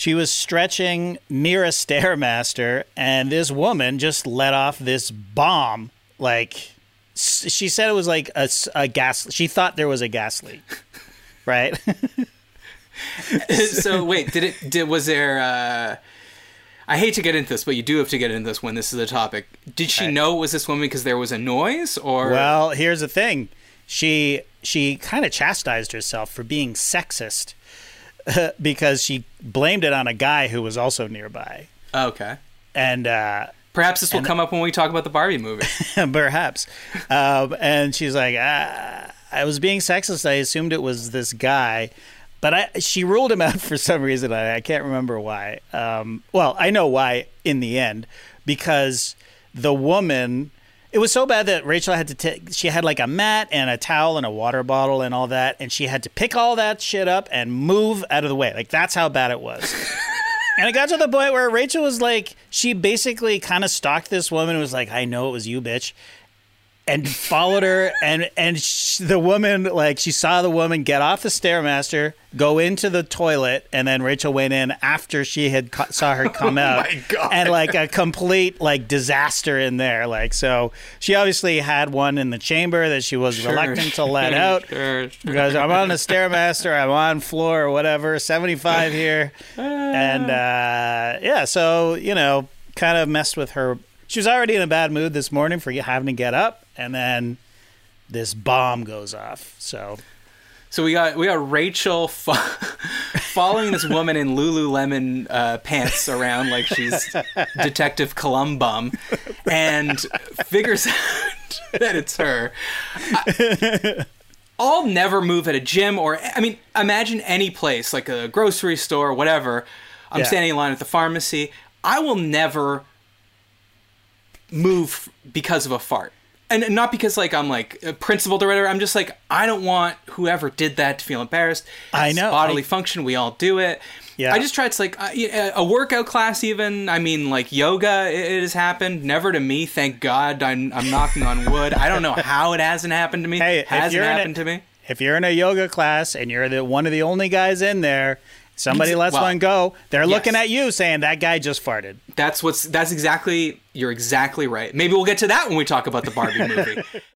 she was stretching near a stairmaster, and this woman just let off this bomb. Like she said, it was like a gas. She thought there was a gas leak, right? so wait, did it? Did was there? Uh, I hate to get into this, but you do have to get into this when this is a topic. Did she Okay. know it was this woman because there was a noise, or Well, here's the thing. She she kind of chastised herself for being sexist because she blamed it on a guy who was also nearby. okay? And uh, Perhaps this will come up when we talk about the Barbie movie. perhaps. Um, and she's like, ah, I was being sexist. I assumed it was this guy. But I, she ruled him out for some reason. I, I can't remember why. Um, well, I know why in the end, because the woman. It was so bad that Rachel had to take. She had like a mat and a towel and a water bottle and all that, and she had to pick all that shit up and move out of the way. Like that's how bad it was. And it got to the point where Rachel was like, she basically kind of stalked this woman and was like, I know it was you, bitch. And followed her. And, and sh- the woman, like, she saw the woman get off the Stairmaster, go into the toilet. And then Rachel went in after she had co- saw her come out. my God. And like a complete, like, disaster in there. Like, so she obviously had one in the chamber that she was reluctant to let out Sure, sure. because I'm on the stairmaster, I'm on floor or whatever, 75 here, and uh, yeah, so you know, kind of messed with her. She was already in a bad mood this morning for having to get up, and then this bomb goes off. So So we got we got Rachel fo- following this woman in Lululemon uh, pants around like she's Detective Columbum, and figures out that it's her. I, I'll never move at a gym or I mean, imagine any place like a grocery store, whatever. I'm Yeah. standing in line at the pharmacy. I will never move because of a fart. And not because like I'm like uh, principled or whatever. I'm just like I don't want whoever did that to feel embarrassed. I know. bodily I- function. We all do it. Yeah. I just try. It's like a workout class. Even I mean, like yoga. It, it has happened. Never to me. Thank God. I'm, I'm knocking on wood. I don't know how it hasn't happened to me. Hey, hasn't happened a- to me. if you're in a yoga class and you're the one of the only guys in there, somebody lets well, one go. They're looking at you saying that guy just farted. That's what's. That's exactly. You're exactly right. Maybe we'll get to that when we talk about the Barbie movie.